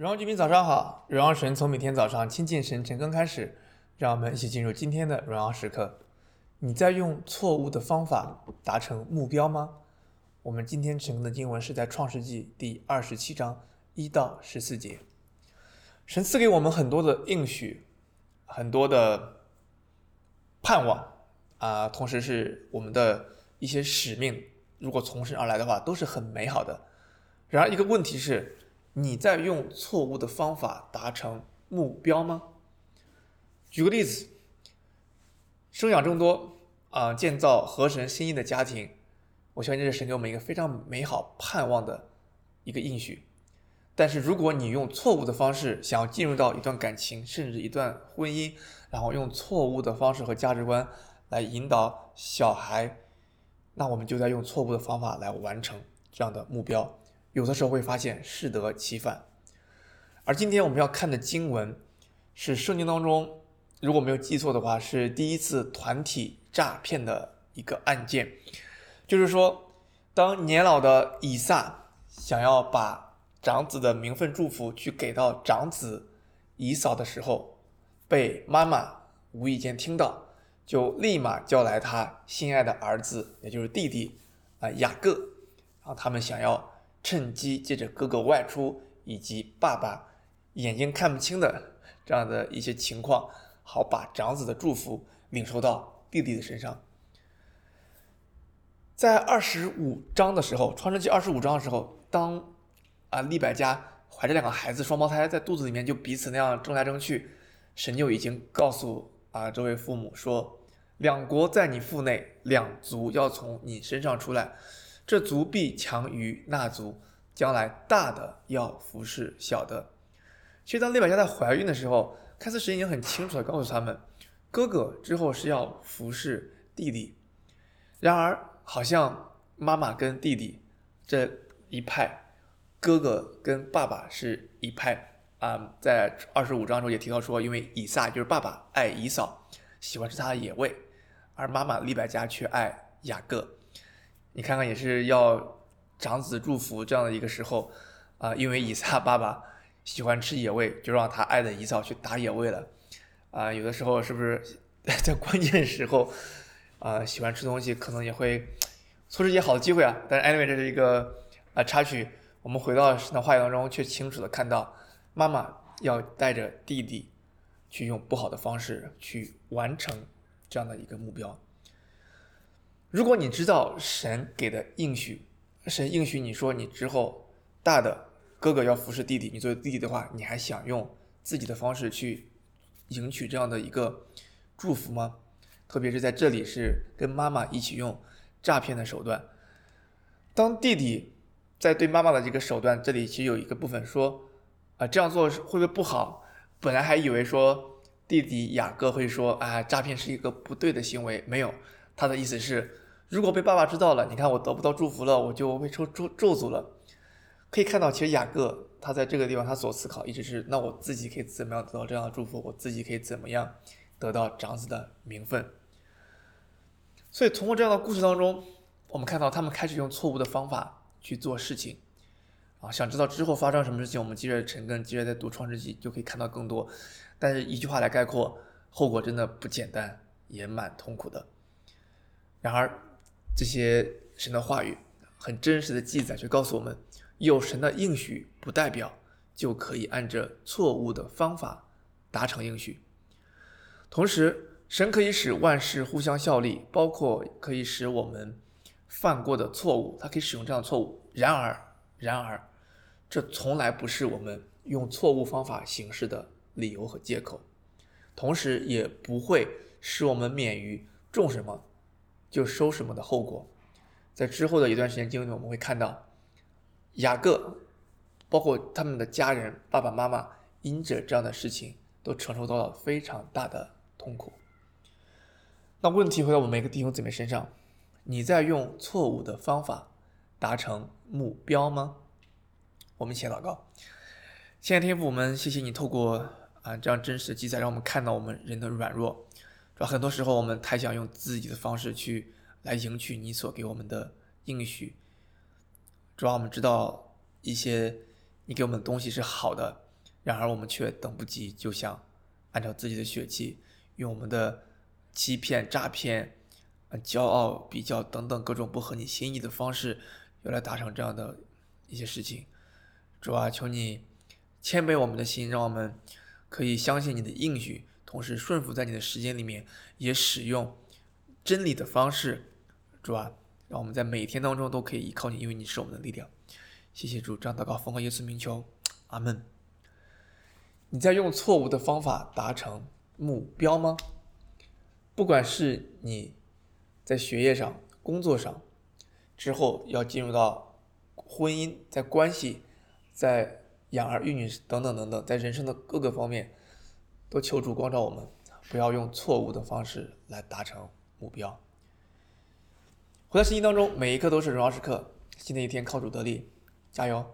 荣耀居民早上好，荣耀神从每天早上亲近神晨更开始，让我们一起进入今天的荣耀时刻。你在用错误的方法达成目标吗？我们今天晨更的经文是在创世纪第二十七章一到十四节。神赐给我们很多的应许，很多的盼望啊、同时是我们的一些使命，如果从神而来的话，都是很美好的。然而一个问题是。你在用错误的方法达成目标吗？举个例子，生养众多啊、建造合神心意的家庭，我相信这是神给我们一个非常美好盼望的一个应许。但是如果你用错误的方式想要进入到一段感情，甚至一段婚姻，然后用错误的方式和价值观来引导小孩，那我们就在用错误的方法来完成这样的目标。有的时候会发现适得其反，而今天我们要看的经文是圣经当中，如果没有记错的话，是第一次团体诈骗的一个案件。就是说，当年老的以撒想要把长子的名分祝福去给到长子以扫的时候，被妈妈无意间听到，就立马叫来他心爱的儿子，也就是弟弟啊雅各，然后他们想要。趁机借着哥哥外出以及爸爸眼睛看不清的这样的一些情况，好把长子的祝福领受到弟弟的身上。在二十五章的时候，创世纪二十五章的时候，当啊利百加怀着两个孩子双胞胎在肚子里面就彼此那样争来争去，神就已经告诉啊这位父母说，两国在你腹内，两族要从你身上出来。这族必强于那族，将来大的要服侍小的。其实当利百加在怀孕的时候，看似神已经很清楚地告诉他们，哥哥之后是要服侍弟弟。然而，好像妈妈跟弟弟这一派，哥哥跟爸爸是一派啊。在二十五章中也提到说，因为以撒就是爸爸爱以扫，喜欢吃他的野味，而妈妈利百加却爱雅各。你看看，也是要长子祝福这样的一个时候，啊、因为以撒爸爸喜欢吃野味，就让他爱的以扫去打野味了，啊、有的时候是不是在关键时候，啊、喜欢吃东西可能也会错失一些好的机会啊。但是 anyway，这是一个啊、插曲，我们回到神的话语当中，却清楚的看到妈妈要带着弟弟去用不好的方式去完成这样的一个目标。如果你知道神给的应许，神应许你说你之后大的哥哥要服侍弟弟，你作为弟弟的话，你还想用自己的方式去赢取这样的一个祝福吗？特别是在这里是跟妈妈一起用诈骗的手段。当弟弟在对妈妈的这个手段，这里其实有一个部分说啊，这样做会不会不好？本来还以为说弟弟雅各会说啊，诈骗是一个不对的行为，没有，他的意思是。如果被爸爸知道了，你看我得不到祝福了，我就会受咒咒诅了。可以看到，其实雅各他在这个地方，他所思考一直是：那我自己可以怎么样得到这样的祝福？我自己可以怎么样得到长子的名分？所以通过这样的故事当中，我们看到他们开始用错误的方法去做事情。啊，想知道之后发生什么事情，我们接着沉根，接着再读创世纪，就可以看到更多。但是一句话来概括，后果真的不简单，也蛮痛苦的。然而。这些神的话语很真实的记载，却告诉我们，有神的应许不代表就可以按着错误的方法达成应许。同时，神可以使万事互相效力，包括可以使我们犯过的错误，他可以使用这样的错误。然而，然而，这从来不是我们用错误方法行事的理由和借口，同时也不会使我们免于种什么。就收什么的后果，在之后的一段时间经历，我们会看到雅各，包括他们的家人，爸爸妈妈，因着这样的事情，都承受到了非常大的痛苦。那问题回到我们每个弟兄姊妹身上，你在用错误的方法达成目标吗？我们一起祷告，亲爱的天父，我们谢谢你透过啊这样真实的记载，让我们看到我们人的软弱。很多时候，我们太想用自己的方式去来赢取你所给我们的应许。主要我们知道一些你给我们的东西是好的，然而我们却等不及，就想按照自己的血气，用我们的欺骗、诈骗、骄傲、比较等等各种不合你心意的方式，又来达成这样的一些事情。主啊，求你谦卑我们的心，让我们可以相信你的应许，同时顺服在你的时间里面，也使用真理的方式。主啊，让我们在每天当中都可以依靠你，因为你是我们的力量。谢谢主，这样祷告奉靠耶稣名求，阿门。你在用错误的方法达成目标吗？不管是你在学业上、工作上，之后要进入到婚姻，在关系、在养儿育女等等等等，在人生的各个方面，都求助光照我们，不要用错误的方式来达成目标。回到圣经当中，每一刻都是荣耀时刻。新的一天靠主得力，加油！